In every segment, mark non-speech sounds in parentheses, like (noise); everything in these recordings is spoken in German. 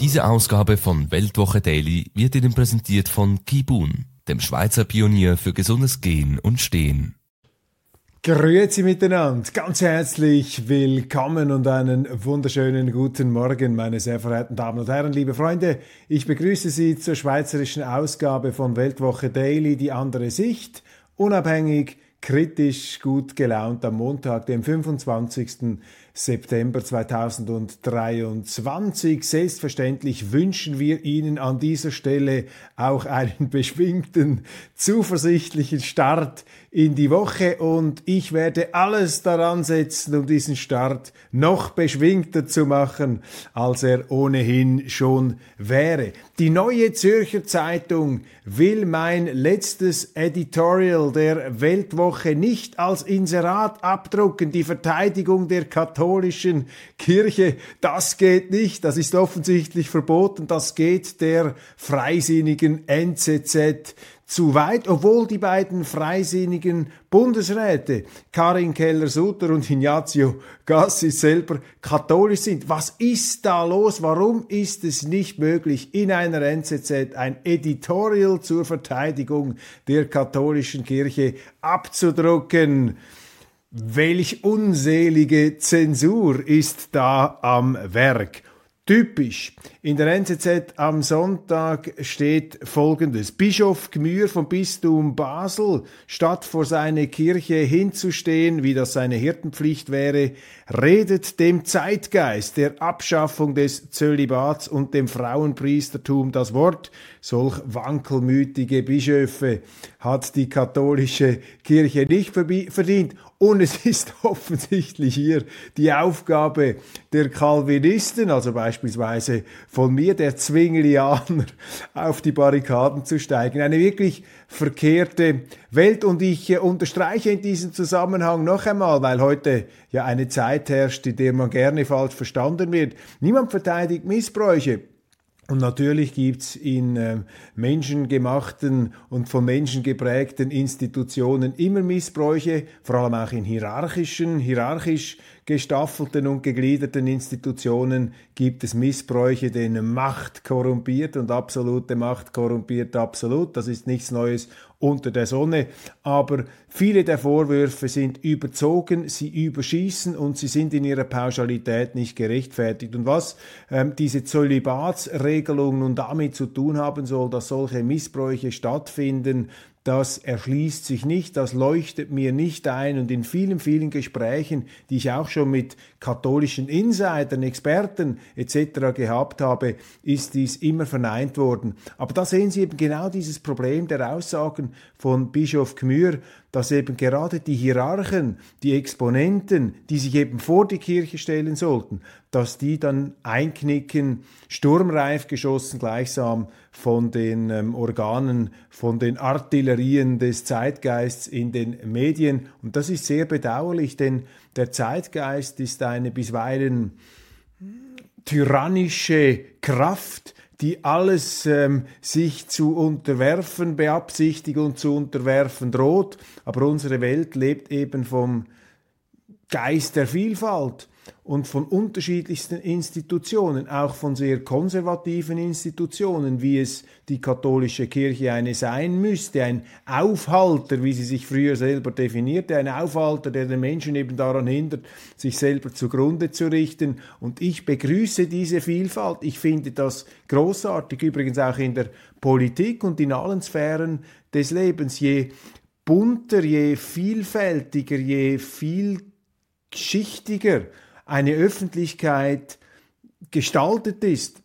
Diese Ausgabe von Weltwoche Daily wird Ihnen präsentiert von Kibun, dem Schweizer Pionier für gesundes Gehen und Stehen. Grüezi miteinander, ganz herzlich willkommen und einen wunderschönen guten Morgen, meine sehr verehrten Damen und Herren, liebe Freunde. Ich begrüße Sie zur schweizerischen Ausgabe von Weltwoche Daily, die andere Sicht, unabhängig, kritisch, gut gelaunt am Montag, dem 25. September 2023. Selbstverständlich wünschen wir Ihnen an dieser Stelle auch einen (laughs) beschwingten, zuversichtlichen Start in die Woche und ich werde alles daran setzen, um diesen Start noch beschwingter zu machen, als er ohnehin schon wäre. Die neue Zürcher Zeitung will mein letztes Editorial der Weltwoche nicht als Inserat abdrucken, die Verteidigung der katholischen Kirche, das geht nicht, das ist offensichtlich verboten, das geht der freisinnigen NZZ zu weit, obwohl die beiden freisinnigen Bundesräte, Karin Keller-Sutter und Ignazio Gassi selber katholisch sind. Was ist da los? Warum ist es nicht möglich, in einer NZZ ein Editorial zur Verteidigung der katholischen Kirche abzudrucken? Welch unselige Zensur ist da am Werk? Typisch. In der NZZ am Sonntag steht folgendes. Bischof Gmür vom Bistum Basel, statt vor seine Kirche hinzustehen, wie das seine Hirtenpflicht wäre, redet dem Zeitgeist der Abschaffung des Zölibats und dem Frauenpriestertum das Wort. Solch wankelmütige Bischöfe hat die katholische Kirche nicht verdient. Und es ist (laughs) offensichtlich hier die Aufgabe der Calvinisten, also beispielsweise von mir, der Zwinglianer, (laughs) auf die Barrikaden zu steigen. Eine wirklich verkehrte Welt. Und ich äh, unterstreiche in diesem Zusammenhang noch einmal, weil heute ja eine Zeit herrscht, in der man gerne falsch verstanden wird. Niemand verteidigt Missbräuche. Und natürlich gibt's in äh, menschengemachten und von Menschen geprägten Institutionen immer Missbräuche, vor allem auch in hierarchischen, hierarchisch gestaffelten und gegliederten Institutionen gibt es Missbräuche, denen Macht korrumpiert und absolute Macht korrumpiert absolut. Das ist nichts Neues unter der Sonne. Aber viele der Vorwürfe sind überzogen, sie überschießen und sie sind in ihrer Pauschalität nicht gerechtfertigt. Und was ähm, diese Zölibatsregelung nun damit zu tun haben soll, dass solche Missbräuche stattfinden, das erschließt sich nicht, das leuchtet mir nicht ein und in vielen, vielen Gesprächen, die ich auch schon mit katholischen Insidern, Experten etc. gehabt habe, ist dies immer verneint worden. Aber da sehen Sie eben genau dieses Problem der Aussagen von Bischof Gmür, dass eben gerade die Hierarchen, die Exponenten, die sich eben vor die Kirche stellen sollten, dass die dann einknicken, sturmreif geschossen gleichsam von den ähm, Organen, von den Artillerien des Zeitgeists in den Medien. Und das ist sehr bedauerlich, denn der Zeitgeist ist eine bisweilen tyrannische Kraft, die alles ähm, sich zu unterwerfen beabsichtigt und zu unterwerfen droht. Aber unsere Welt lebt eben vom Geist der Vielfalt und von unterschiedlichsten Institutionen, auch von sehr konservativen Institutionen, wie es die katholische Kirche eine sein müsste, ein Aufhalter, wie sie sich früher selber definierte, ein Aufhalter, der den Menschen eben daran hindert, sich selber zugrunde zu richten. Und ich begrüße diese Vielfalt. Ich finde das großartig, übrigens auch in der Politik und in allen Sphären des Lebens. Je bunter, je vielfältiger, je vielschichtiger eine Öffentlichkeit gestaltet ist,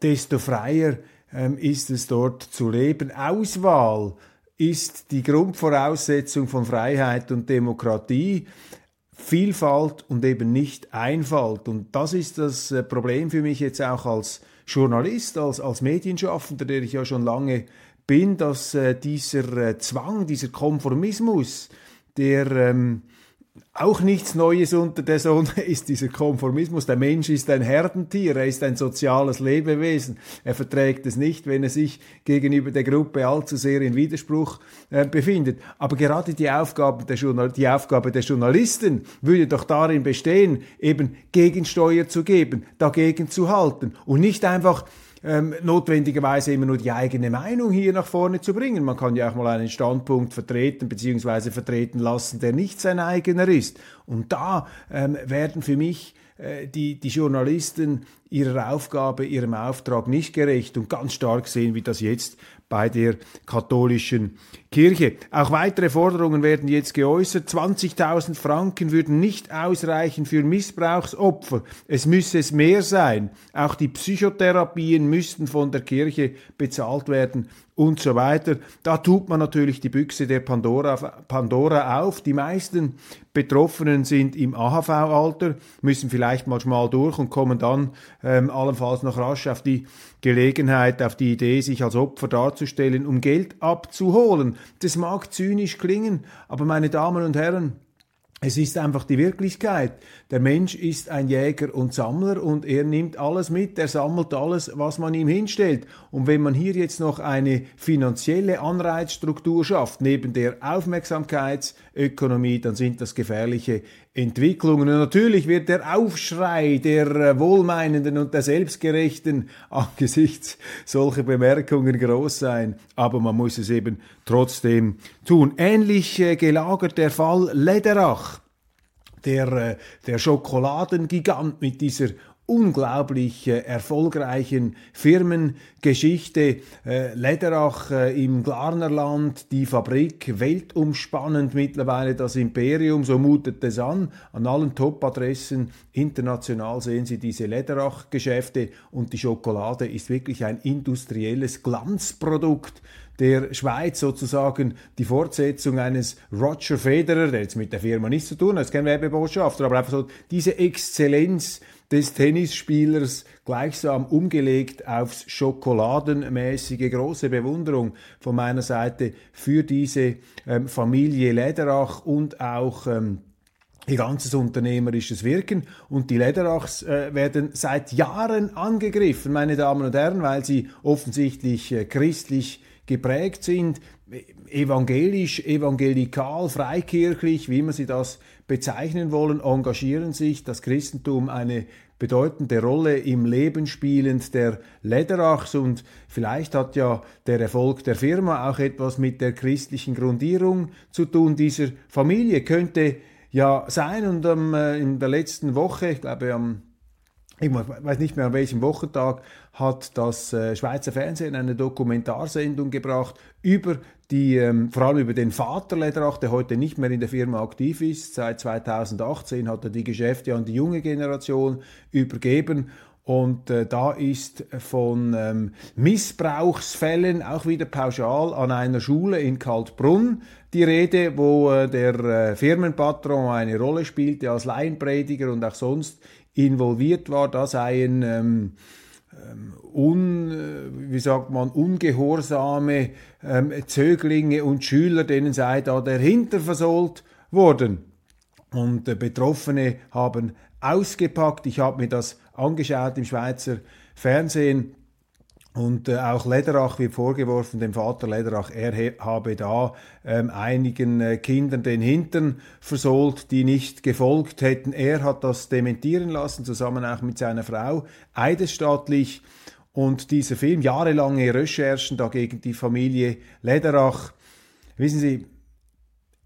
desto freier ähm, ist es dort zu leben. Auswahl ist die Grundvoraussetzung von Freiheit und Demokratie. Vielfalt und eben nicht Einfalt. Und das ist das äh, Problem für mich jetzt auch als Journalist, als, als Medienschaffender, der ich ja schon lange bin, dass äh, dieser äh, Zwang, dieser Konformismus, der ähm, auch nichts Neues unter der Sonne (laughs) ist dieser Konformismus. Der Mensch ist ein Herdentier, er ist ein soziales Lebewesen. Er verträgt es nicht, wenn er sich gegenüber der Gruppe allzu sehr in Widerspruch äh, befindet. Aber gerade die Aufgabe, der Journal die Aufgabe der Journalisten würde doch darin bestehen, eben Gegensteuer zu geben, dagegen zu halten und nicht einfach ähm, notwendigerweise immer nur die eigene Meinung hier nach vorne zu bringen. Man kann ja auch mal einen Standpunkt vertreten bzw. vertreten lassen, der nicht sein eigener ist. Und da ähm, werden für mich äh, die, die Journalisten ihrer Aufgabe, ihrem Auftrag nicht gerecht und ganz stark sehen, wie das jetzt bei der katholischen Kirche. Auch weitere Forderungen werden jetzt geäußert. 20.000 Franken würden nicht ausreichen für Missbrauchsopfer. Es müsse es mehr sein. Auch die Psychotherapien müssten von der Kirche bezahlt werden und so weiter. Da tut man natürlich die Büchse der Pandora, Pandora auf. Die meisten Betroffenen sind im AHV-Alter, müssen vielleicht mal schmal durch und kommen dann ähm, allenfalls noch rasch auf die Gelegenheit, auf die Idee, sich als Opfer darzustellen, um Geld abzuholen. Das mag zynisch klingen, aber meine Damen und Herren, es ist einfach die Wirklichkeit. Der Mensch ist ein Jäger und Sammler und er nimmt alles mit, er sammelt alles, was man ihm hinstellt. Und wenn man hier jetzt noch eine finanzielle Anreizstruktur schafft, neben der Aufmerksamkeitsökonomie, dann sind das gefährliche Entwicklungen. Und natürlich wird der Aufschrei der äh, Wohlmeinenden und der Selbstgerechten (laughs) angesichts solcher Bemerkungen groß sein, aber man muss es eben trotzdem tun. Ähnlich äh, gelagert der Fall Lederach der, äh, der Schokoladengigant mit dieser unglaublich äh, erfolgreichen Firmengeschichte. Äh, Lederach äh, im Glarnerland, die Fabrik, weltumspannend mittlerweile das Imperium, so mutet es an. An allen Top-Adressen international sehen Sie diese Lederach-Geschäfte und die Schokolade ist wirklich ein industrielles Glanzprodukt der Schweiz sozusagen die Fortsetzung eines Roger Federer, der jetzt mit der Firma nichts zu tun hat, ist kein Werbebotschafter, aber einfach so diese Exzellenz des Tennisspielers gleichsam umgelegt aufs Schokoladenmäßige. Große Bewunderung von meiner Seite für diese ähm, Familie Lederach und auch ähm, ihr ganzes unternehmerisches Wirken. Und die Lederachs äh, werden seit Jahren angegriffen, meine Damen und Herren, weil sie offensichtlich äh, christlich geprägt sind, evangelisch, evangelikal, freikirchlich, wie immer Sie das bezeichnen wollen, engagieren sich das Christentum eine bedeutende Rolle im Leben spielend der Lederachs und vielleicht hat ja der Erfolg der Firma auch etwas mit der christlichen Grundierung zu tun dieser Familie. Könnte ja sein und ähm, in der letzten Woche, ich glaube am ich weiß nicht mehr an welchem Wochentag, hat das äh, Schweizer Fernsehen eine Dokumentarsendung gebracht über die, ähm, vor allem über den Vater Lederach, der heute nicht mehr in der Firma aktiv ist. Seit 2018 hat er die Geschäfte an die junge Generation übergeben. Und äh, da ist von ähm, Missbrauchsfällen auch wieder pauschal an einer Schule in Kaltbrunn die Rede, wo äh, der äh, Firmenpatron eine Rolle spielte als Laienprediger und auch sonst involviert war. Da seien ähm, ähm, un, äh, wie sagt man, ungehorsame ähm, Zöglinge und Schüler, denen sei da der Hinter versohlt worden. Und äh, Betroffene haben ausgepackt. Ich habe mir das angeschaut im Schweizer Fernsehen. Und äh, auch Lederach wird vorgeworfen, dem Vater Lederach, er habe da ähm, einigen äh, Kindern den Hintern versohlt, die nicht gefolgt hätten. Er hat das dementieren lassen, zusammen auch mit seiner Frau, eidesstattlich. Und dieser Film, jahrelange Recherchen dagegen die Familie Lederach, wissen Sie,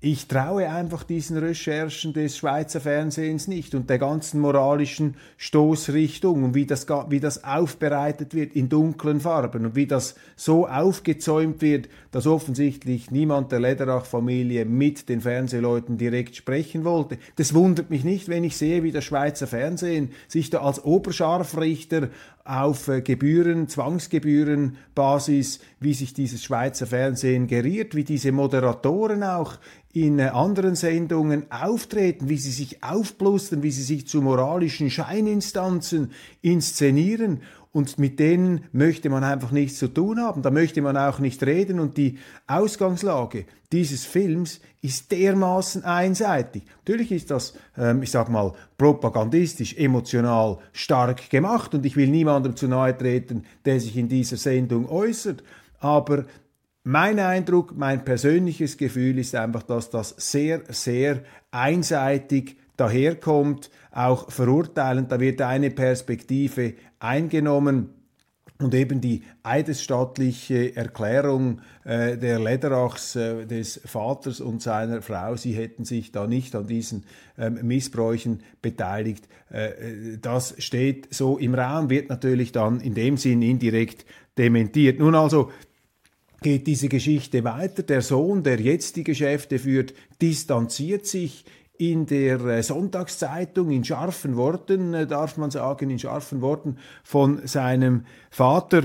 ich traue einfach diesen Recherchen des Schweizer Fernsehens nicht und der ganzen moralischen Stoßrichtung und wie das, wie das aufbereitet wird in dunklen Farben und wie das so aufgezäumt wird, dass offensichtlich niemand der Lederach-Familie mit den Fernsehleuten direkt sprechen wollte. Das wundert mich nicht, wenn ich sehe, wie das Schweizer Fernsehen sich da als Oberscharfrichter auf äh, Gebühren, Zwangsgebührenbasis, wie sich dieses Schweizer Fernsehen geriert, wie diese Moderatoren auch in äh, anderen Sendungen auftreten, wie sie sich aufblustern, wie sie sich zu moralischen Scheininstanzen inszenieren und mit denen möchte man einfach nichts zu tun haben, da möchte man auch nicht reden. Und die Ausgangslage dieses Films ist dermaßen einseitig. Natürlich ist das, ähm, ich sag mal, propagandistisch, emotional stark gemacht. Und ich will niemandem zu nahe treten, der sich in dieser Sendung äußert, aber mein Eindruck, mein persönliches Gefühl ist einfach, dass das sehr, sehr einseitig daherkommt, auch verurteilend. Da wird eine Perspektive eingenommen. Und eben die eidesstattliche Erklärung äh, der Lederachs, äh, des Vaters und seiner Frau, sie hätten sich da nicht an diesen ähm, Missbräuchen beteiligt, äh, das steht so im Raum, wird natürlich dann in dem Sinn indirekt dementiert. Nun also geht diese Geschichte weiter. Der Sohn, der jetzt die Geschäfte führt, distanziert sich in der äh, Sonntagszeitung in scharfen Worten, äh, darf man sagen, in scharfen Worten von seinem Vater.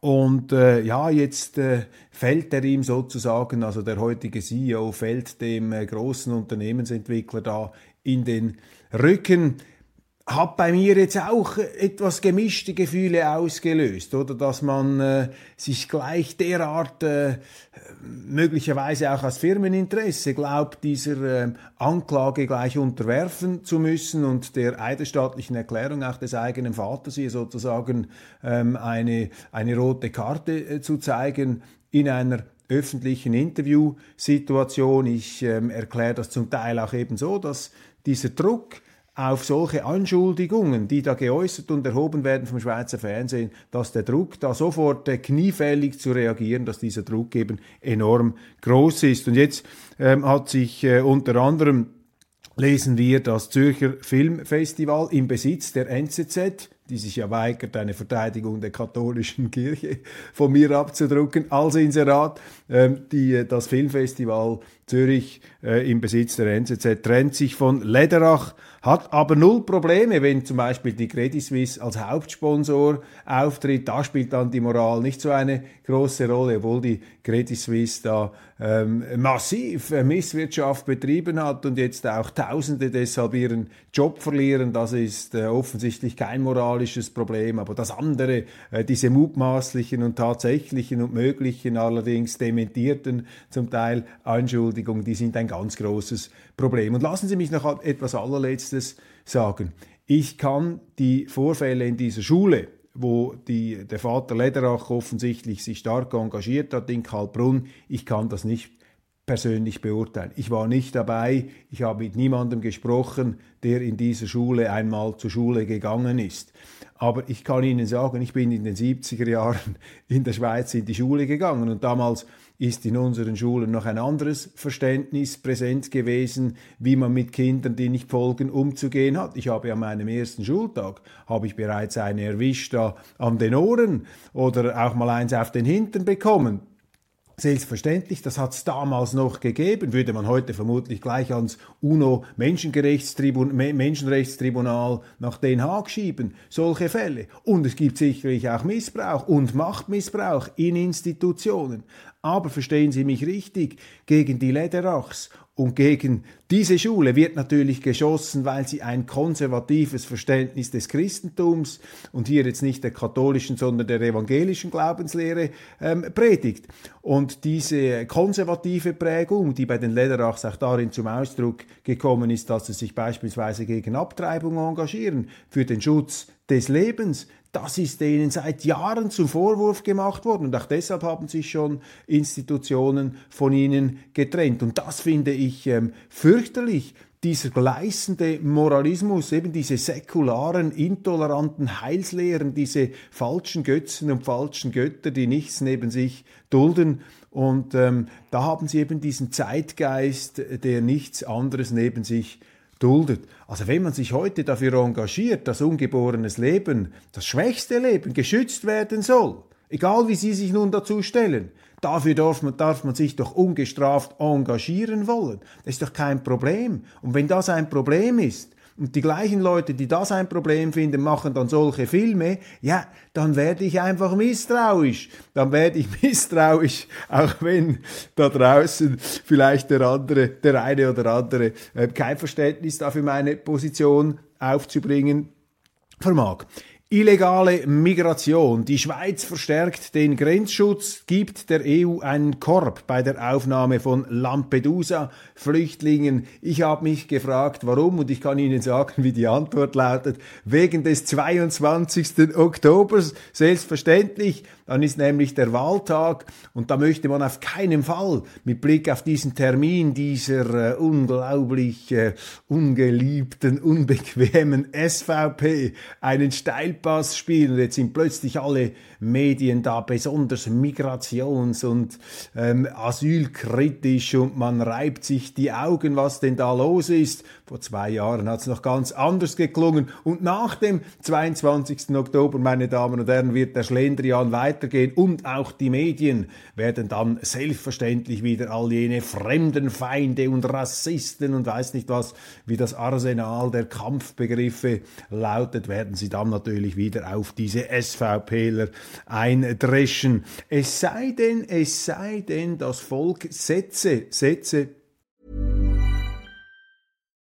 Und äh, ja, jetzt äh, fällt er ihm sozusagen, also der heutige CEO fällt dem äh, großen Unternehmensentwickler da in den Rücken hat bei mir jetzt auch etwas gemischte Gefühle ausgelöst, oder dass man äh, sich gleich derart äh, möglicherweise auch aus Firmeninteresse glaubt, dieser äh, Anklage gleich unterwerfen zu müssen und der eidesstattlichen Erklärung auch des eigenen Vaters hier sozusagen ähm, eine, eine rote Karte äh, zu zeigen in einer öffentlichen Interviewsituation. Ich ähm, erkläre das zum Teil auch eben so, dass dieser Druck, auf solche Anschuldigungen, die da geäußert und erhoben werden vom Schweizer Fernsehen, dass der Druck da sofort kniefällig zu reagieren, dass dieser Druck eben enorm groß ist. Und jetzt ähm, hat sich äh, unter anderem lesen wir das Zürcher Filmfestival im Besitz der NZZ, die sich ja weigert, eine Verteidigung der katholischen (laughs) Kirche von mir abzudrucken, als Inserat. Ähm, die, äh, das Filmfestival Zürich äh, im Besitz der NZZ trennt sich von Lederach hat aber null Probleme, wenn zum Beispiel die Credit Suisse als Hauptsponsor auftritt. Da spielt dann die Moral nicht so eine große Rolle, obwohl die Credit Suisse da ähm, massiv Misswirtschaft betrieben hat und jetzt auch Tausende deshalb ihren Job verlieren. Das ist äh, offensichtlich kein moralisches Problem. Aber das andere, äh, diese mutmaßlichen und tatsächlichen und möglichen, allerdings dementierten zum Teil Anschuldigungen, die sind ein ganz großes Problem. Und lassen Sie mich noch etwas allerletztes sagen. Ich kann die Vorfälle in dieser Schule, wo die, der Vater Lederach offensichtlich sich stark engagiert hat in Kalbrunn, ich kann das nicht persönlich beurteilen. Ich war nicht dabei, ich habe mit niemandem gesprochen, der in dieser Schule einmal zur Schule gegangen ist. Aber ich kann Ihnen sagen, ich bin in den 70er Jahren in der Schweiz in die Schule gegangen und damals ist in unseren Schulen noch ein anderes Verständnis präsent gewesen, wie man mit Kindern, die nicht folgen, umzugehen hat. Ich habe an meinem ersten Schultag, habe ich bereits eine erwischt da an den Ohren oder auch mal eins auf den Hintern bekommen. Selbstverständlich, das hat es damals noch gegeben, würde man heute vermutlich gleich ans UNO-Menschenrechtstribunal nach Den Haag schieben, solche Fälle. Und es gibt sicherlich auch Missbrauch und Machtmissbrauch in Institutionen. Aber verstehen Sie mich richtig, gegen die Lederachs und gegen diese Schule wird natürlich geschossen, weil sie ein konservatives Verständnis des Christentums und hier jetzt nicht der katholischen, sondern der evangelischen Glaubenslehre ähm, predigt. Und diese konservative Prägung, die bei den Lederachs auch darin zum Ausdruck gekommen ist, dass sie sich beispielsweise gegen Abtreibung engagieren, für den Schutz des Lebens, das ist denen seit Jahren zum Vorwurf gemacht worden. Und auch deshalb haben sich schon Institutionen von ihnen getrennt. Und das finde ich ähm, fürchterlich dieser gleißende Moralismus, eben diese säkularen, intoleranten Heilslehren, diese falschen Götzen und falschen Götter, die nichts neben sich dulden. Und ähm, da haben sie eben diesen Zeitgeist, der nichts anderes neben sich duldet. Also wenn man sich heute dafür engagiert, dass ungeborenes Leben, das schwächste Leben, geschützt werden soll, egal wie Sie sich nun dazu stellen, dafür darf man, darf man sich doch ungestraft engagieren wollen. Das ist doch kein Problem. Und wenn das ein Problem ist, und die gleichen Leute, die das ein Problem finden, machen dann solche Filme, ja, dann werde ich einfach misstrauisch. Dann werde ich (laughs) misstrauisch, auch wenn da draußen vielleicht der andere, der eine oder andere äh, kein Verständnis dafür meine Position aufzubringen vermag. Illegale Migration. Die Schweiz verstärkt den Grenzschutz, gibt der EU einen Korb bei der Aufnahme von Lampedusa-Flüchtlingen. Ich habe mich gefragt, warum, und ich kann Ihnen sagen, wie die Antwort lautet. Wegen des 22. Oktobers, selbstverständlich. Dann ist nämlich der Wahltag und da möchte man auf keinen Fall mit Blick auf diesen Termin dieser äh, unglaublich äh, ungeliebten, unbequemen SVP einen Steilpass spielen. Und jetzt sind plötzlich alle Medien da besonders migrations- und ähm, asylkritisch und man reibt sich die Augen, was denn da los ist. Vor zwei Jahren hat es noch ganz anders geklungen und nach dem 22. Oktober, meine Damen und Herren, wird der Schlendrian weitergehen und auch die Medien werden dann selbstverständlich wieder all jene Fremdenfeinde und Rassisten und weiß nicht was, wie das Arsenal der Kampfbegriffe lautet, werden sie dann natürlich wieder auf diese SVPler eindreschen. Es sei denn, es sei denn, das Volk Sätze, Sätze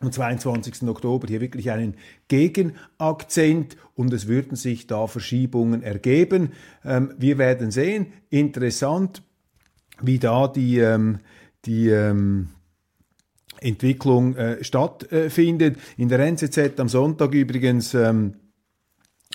am 22. Oktober hier wirklich einen Gegenakzent und es würden sich da Verschiebungen ergeben. Ähm, wir werden sehen. Interessant, wie da die, ähm, die ähm, Entwicklung äh, stattfindet. In der NZZ am Sonntag übrigens ähm,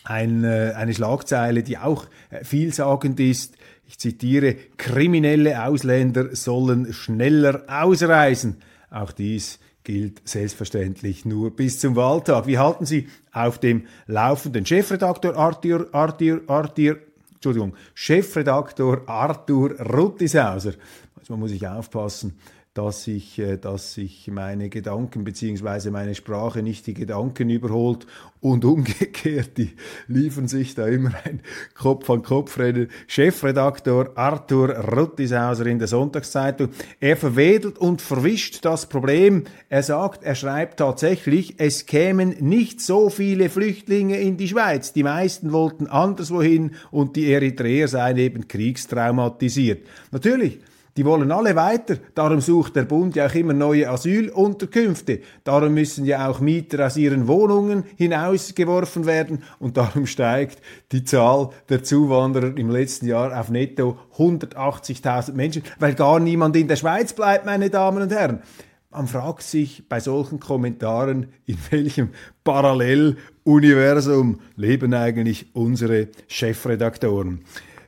ein, äh, eine Schlagzeile, die auch äh, vielsagend ist. Ich zitiere, kriminelle Ausländer sollen schneller ausreisen. Auch dies gilt selbstverständlich nur bis zum Wahltag. Wir halten Sie auf dem Laufenden. Chefredaktor Arthur, Arthur, Arthur, Entschuldigung, Chefredaktor Arthur Ruttisauser. Manchmal muss ich aufpassen, dass ich, äh, dass ich meine Gedanken beziehungsweise meine Sprache nicht die Gedanken überholt und (laughs) umgekehrt, die liefern sich da immer ein Kopf an Kopf rennen. Chefredaktor Arthur Ruttishauser in der Sonntagszeitung. Er verwedelt und verwischt das Problem. Er sagt, er schreibt tatsächlich, es kämen nicht so viele Flüchtlinge in die Schweiz. Die meisten wollten anderswohin und die Eritreer seien eben kriegstraumatisiert. Natürlich, die wollen alle weiter. Darum sucht der Bund ja auch immer neue Asylunterkünfte. Darum müssen ja auch Mieter aus ihren Wohnungen hinausgeworfen werden. Und darum steigt die Zahl der Zuwanderer im letzten Jahr auf netto 180.000 Menschen, weil gar niemand in der Schweiz bleibt, meine Damen und Herren. Man fragt sich bei solchen Kommentaren, in welchem Paralleluniversum leben eigentlich unsere Chefredaktoren.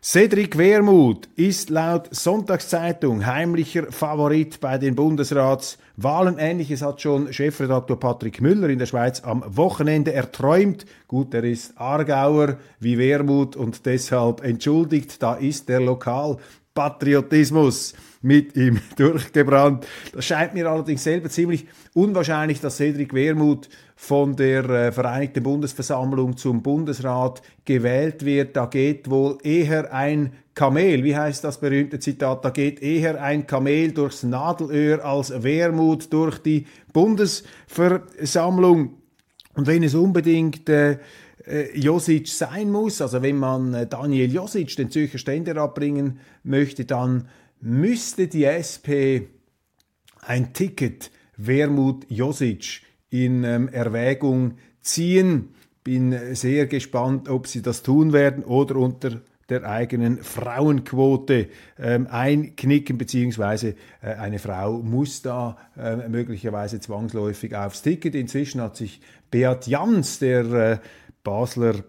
Cedric Wermuth ist laut Sonntagszeitung heimlicher Favorit bei den Bundesratswahlen. Ähnliches hat schon Chefredaktor Patrick Müller in der Schweiz am Wochenende erträumt. Gut, er ist Aargauer wie Wermuth und deshalb entschuldigt, da ist der Lokalpatriotismus mit ihm (laughs) durchgebrannt. Das scheint mir allerdings selber ziemlich unwahrscheinlich, dass Cedric Wermuth von der äh, Vereinigten Bundesversammlung zum Bundesrat gewählt wird. Da geht wohl eher ein Kamel, wie heißt das berühmte Zitat, da geht eher ein Kamel durchs Nadelöhr als Wermut durch die Bundesversammlung. Und wenn es unbedingt äh, äh, Josic sein muss. Also wenn man äh, Daniel Josic, den Zürcher Ständerat, bringen möchte, dann müsste die SP ein Ticket Wermut Josic in ähm, Erwägung ziehen. Bin sehr gespannt, ob sie das tun werden oder unter der eigenen Frauenquote ähm, einknicken, beziehungsweise äh, eine Frau muss da äh, möglicherweise zwangsläufig aufs Ticket. Inzwischen hat sich Beat Jans, der äh, Basler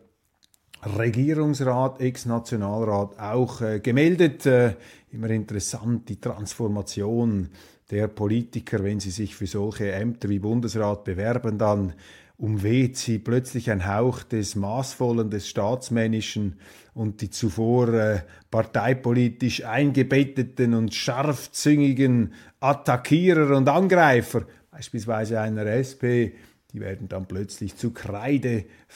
Regierungsrat, Ex-Nationalrat, auch äh, gemeldet. Äh, immer interessant, die Transformation der Politiker, wenn sie sich für solche Ämter wie Bundesrat bewerben, dann umweht sie plötzlich ein Hauch des Maßvollen, des Staatsmännischen und die zuvor äh, parteipolitisch eingebetteten und scharfzüngigen Attackierer und Angreifer, beispielsweise einer SP, die werden dann plötzlich zu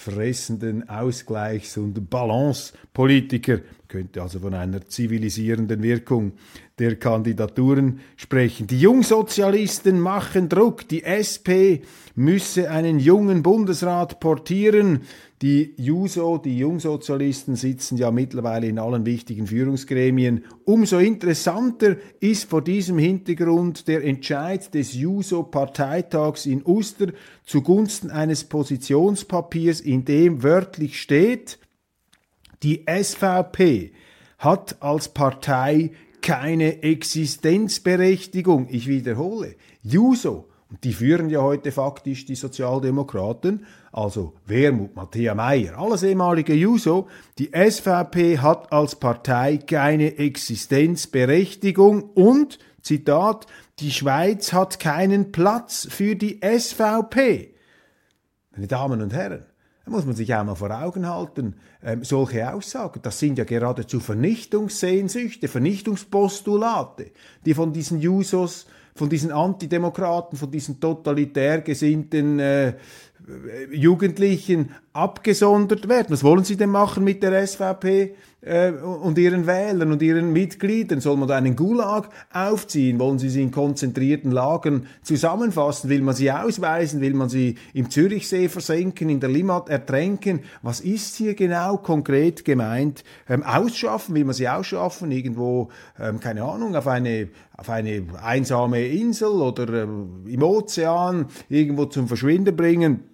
kreidefressenden Ausgleichs- und Balancepolitiker. Könnte also von einer zivilisierenden Wirkung der Kandidaturen sprechen. Die Jungsozialisten machen Druck. Die SP müsse einen jungen Bundesrat portieren. Die JUSO, die Jungsozialisten, sitzen ja mittlerweile in allen wichtigen Führungsgremien. Umso interessanter ist vor diesem Hintergrund der Entscheid des JUSO-Parteitags in Uster zugunsten eines Positionspapiers, in dem wörtlich steht, die SVP hat als Partei keine Existenzberechtigung. Ich wiederhole, Juso, und die führen ja heute faktisch die Sozialdemokraten, also Wermut, Matthäa Meyer, alles ehemalige Juso, die SVP hat als Partei keine Existenzberechtigung und, Zitat, die Schweiz hat keinen Platz für die SVP. Meine Damen und Herren, muss man sich auch mal vor Augen halten, ähm, solche Aussagen, das sind ja geradezu Vernichtungssehnsüchte, Vernichtungspostulate, die von diesen Jusos, von diesen Antidemokraten, von diesen totalitär gesinnten äh, Jugendlichen abgesondert werden. Was wollen Sie denn machen mit der SVP äh, und ihren Wählern und ihren Mitgliedern? Soll man da einen Gulag aufziehen? Wollen Sie sie in konzentrierten Lagern zusammenfassen? Will man sie ausweisen? Will man sie im Zürichsee versenken, in der Limmat ertränken? Was ist hier genau konkret gemeint? Ähm, ausschaffen? Will man sie ausschaffen? Irgendwo, ähm, keine Ahnung, auf eine, auf eine einsame Insel oder äh, im Ozean irgendwo zum Verschwinden bringen?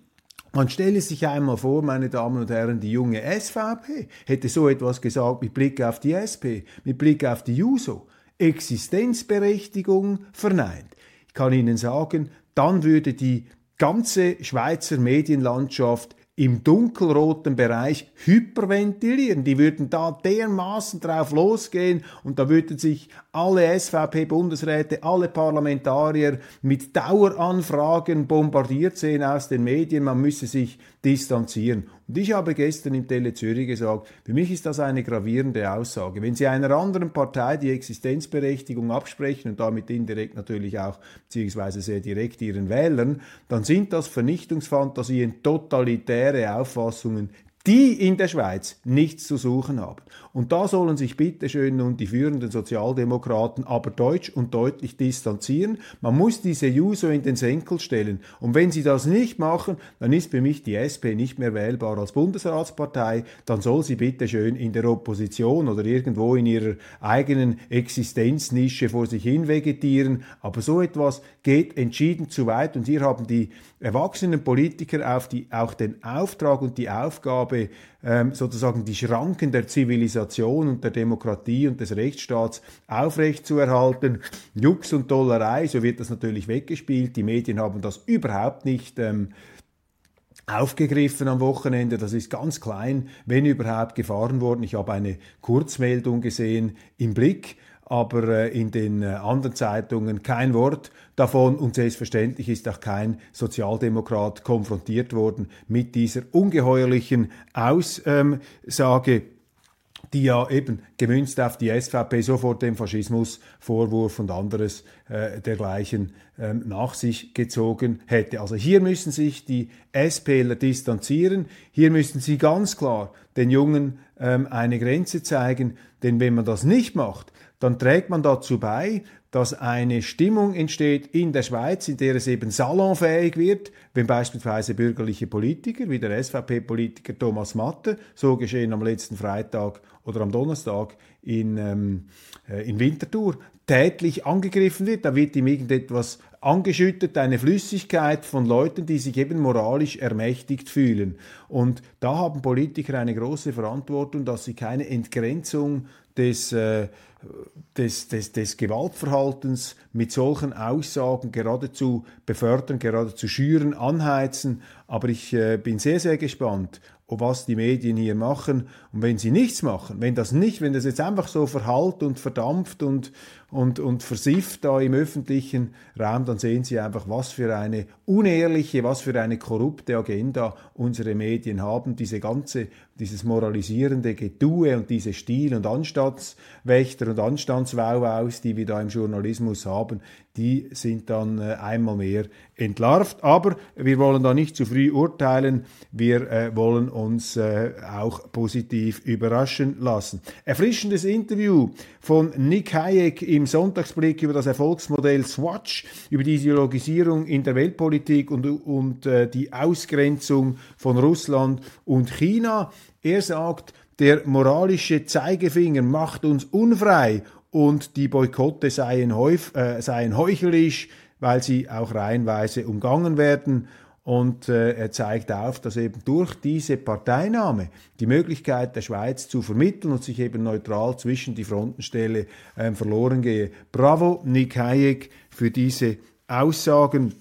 Man stelle sich einmal vor, meine Damen und Herren, die junge SVP hätte so etwas gesagt mit Blick auf die SP, mit Blick auf die JUSO. Existenzberechtigung verneint. Ich kann Ihnen sagen, dann würde die ganze Schweizer Medienlandschaft im dunkelroten Bereich hyperventilieren. Die würden da dermaßen drauf losgehen und da würden sich alle SVP-Bundesräte, alle Parlamentarier mit Daueranfragen bombardiert sehen aus den Medien. Man müsse sich distanzieren. Und ich habe gestern im Tele Zürich gesagt, für mich ist das eine gravierende Aussage. Wenn Sie einer anderen Partei die Existenzberechtigung absprechen und damit indirekt natürlich auch, beziehungsweise sehr direkt ihren Wählern, dann sind das Vernichtungsfantasien, totalitäre Auffassungen, die in der Schweiz nichts zu suchen haben. Und da sollen sich bitteschön nun die führenden Sozialdemokraten aber deutsch und deutlich distanzieren. Man muss diese Juso in den Senkel stellen. Und wenn sie das nicht machen, dann ist für mich die SP nicht mehr wählbar als Bundesratspartei. Dann soll sie bitteschön in der Opposition oder irgendwo in ihrer eigenen Existenznische vor sich hin vegetieren. Aber so etwas geht entschieden zu weit. Und hier haben die erwachsenen Politiker auf die, auch den Auftrag und die Aufgabe, ähm, sozusagen die Schranken der Zivilisation und der Demokratie und des Rechtsstaats aufrechtzuerhalten. Jux und Dollerei, so wird das natürlich weggespielt. Die Medien haben das überhaupt nicht. Ähm, aufgegriffen am Wochenende. Das ist ganz klein, wenn überhaupt gefahren worden. Ich habe eine Kurzmeldung gesehen im Blick aber äh, in den äh, anderen Zeitungen kein Wort davon. Und selbstverständlich ist auch kein Sozialdemokrat konfrontiert worden mit dieser ungeheuerlichen Aussage die ja eben gemünzt auf die SVP sofort den Faschismusvorwurf und anderes äh, dergleichen ähm, nach sich gezogen hätte. Also hier müssen sich die SPler distanzieren, hier müssen sie ganz klar den Jungen ähm, eine Grenze zeigen, denn wenn man das nicht macht, dann trägt man dazu bei, dass eine Stimmung entsteht in der Schweiz, in der es eben salonfähig wird, wenn beispielsweise bürgerliche Politiker wie der SVP-Politiker Thomas Matte, so geschehen am letzten Freitag oder am Donnerstag in, ähm, äh, in Winterthur, tätlich angegriffen wird. Da wird ihm irgendetwas angeschüttet, eine Flüssigkeit von Leuten, die sich eben moralisch ermächtigt fühlen. Und da haben Politiker eine große Verantwortung, dass sie keine Entgrenzung des, äh, des, des, des Gewaltverhaltens mit solchen Aussagen geradezu befördern, geradezu schüren, anheizen. Aber ich äh, bin sehr, sehr gespannt, was die Medien hier machen. Und wenn sie nichts machen, wenn das nicht, wenn das jetzt einfach so verhallt und verdampft und, und, und versifft da im öffentlichen Raum, dann sehen Sie einfach, was für eine unehrliche, was für eine korrupte Agenda unsere Medien haben. Diese ganze, dieses moralisierende Getue und diese Stil- und Anstandswächter und Anstandswauwaus, die wir da im Journalismus haben, die sind dann äh, einmal mehr entlarvt. Aber wir wollen da nicht zu früh urteilen. Wir äh, wollen uns äh, auch positiv überraschen lassen. Erfrischendes Interview von Nick Hayek im Sonntagsblick über das Erfolgsmodell Swatch, über die Ideologisierung in der Weltpolitik und, und äh, die Ausgrenzung von Russland und China. Er sagt, der moralische Zeigefinger macht uns unfrei und die Boykotte seien, äh, seien heuchlerisch, weil sie auch reihenweise umgangen werden. Und äh, er zeigt auf, dass eben durch diese Parteinahme die Möglichkeit der Schweiz zu vermitteln und sich eben neutral zwischen die Fronten stelle, äh, verloren gehe. Bravo, Nick Hayek, für diese Aussagen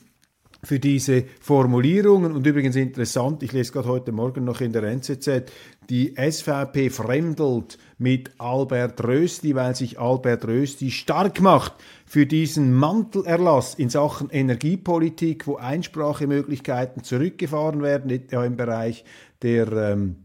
für diese Formulierungen. Und übrigens interessant, ich lese gerade heute Morgen noch in der NZZ, die SVP fremdelt mit Albert Rösti, weil sich Albert Rösti stark macht für diesen Mantelerlass in Sachen Energiepolitik, wo Einsprachemöglichkeiten zurückgefahren werden, etwa im Bereich der ähm,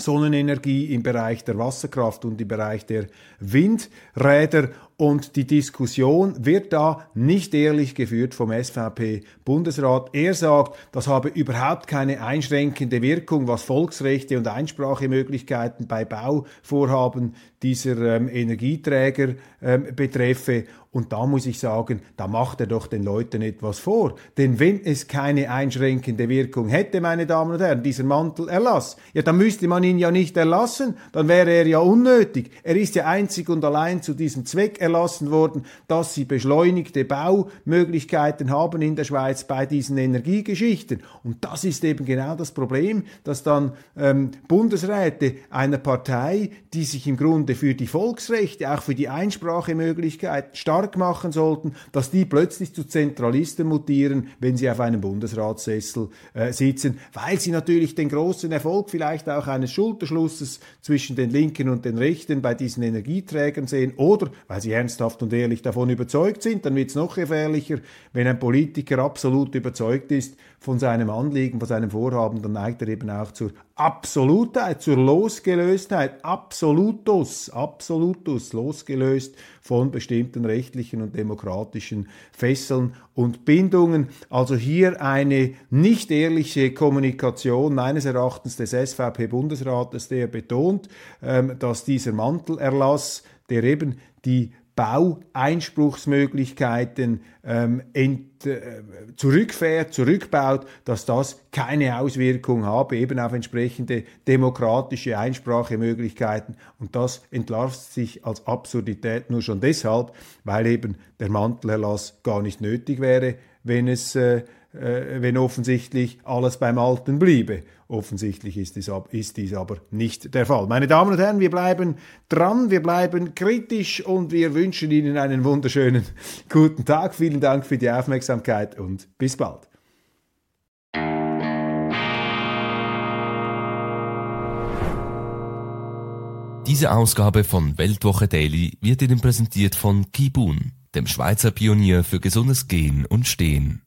Sonnenenergie, im Bereich der Wasserkraft und im Bereich der Windräder. Und die Diskussion wird da nicht ehrlich geführt vom SVP-Bundesrat. Er sagt, das habe überhaupt keine einschränkende Wirkung, was Volksrechte und Einsprachemöglichkeiten bei Bauvorhaben dieser ähm, Energieträger ähm, betreffe. Und da muss ich sagen, da macht er doch den Leuten etwas vor. Denn wenn es keine einschränkende Wirkung hätte, meine Damen und Herren, dieser Mantelerlass, ja, dann müsste man ihn ja nicht erlassen, dann wäre er ja unnötig. Er ist ja einzig und allein zu diesem Zweck erlassen worden, dass sie beschleunigte Baumöglichkeiten haben in der Schweiz bei diesen Energiegeschichten. Und das ist eben genau das Problem, dass dann ähm, Bundesräte einer Partei, die sich im Grunde für die Volksrechte, auch für die Einsprachemöglichkeiten machen sollten, dass die plötzlich zu Zentralisten mutieren, wenn sie auf einem Bundesratssessel äh, sitzen, weil sie natürlich den großen Erfolg vielleicht auch eines Schulterschlusses zwischen den Linken und den Rechten bei diesen Energieträgern sehen oder weil sie ernsthaft und ehrlich davon überzeugt sind, dann wird es noch gefährlicher, wenn ein Politiker absolut überzeugt ist von seinem Anliegen, von seinem Vorhaben, dann neigt er eben auch zur Absolutheit, zur Losgelöstheit, Absolutus, Absolutus, losgelöst von bestimmten rechtlichen und demokratischen Fesseln und Bindungen. Also hier eine nicht ehrliche Kommunikation meines Erachtens des SVP-Bundesrates, der betont, ähm, dass dieser Mantelerlass, der eben die Baueinspruchsmöglichkeiten ähm, ent, äh, zurückfährt, zurückbaut, dass das keine Auswirkung habe, eben auf entsprechende demokratische Einsprachemöglichkeiten. Und das entlarvt sich als Absurdität nur schon deshalb, weil eben der Mantelerlass gar nicht nötig wäre, wenn es äh, wenn offensichtlich alles beim Alten bliebe. Offensichtlich ist dies, ist dies aber nicht der Fall. Meine Damen und Herren, wir bleiben dran, wir bleiben kritisch und wir wünschen Ihnen einen wunderschönen (laughs) guten Tag. Vielen Dank für die Aufmerksamkeit und bis bald. Diese Ausgabe von Weltwoche Daily wird Ihnen präsentiert von Kibun, dem Schweizer Pionier für gesundes Gehen und Stehen.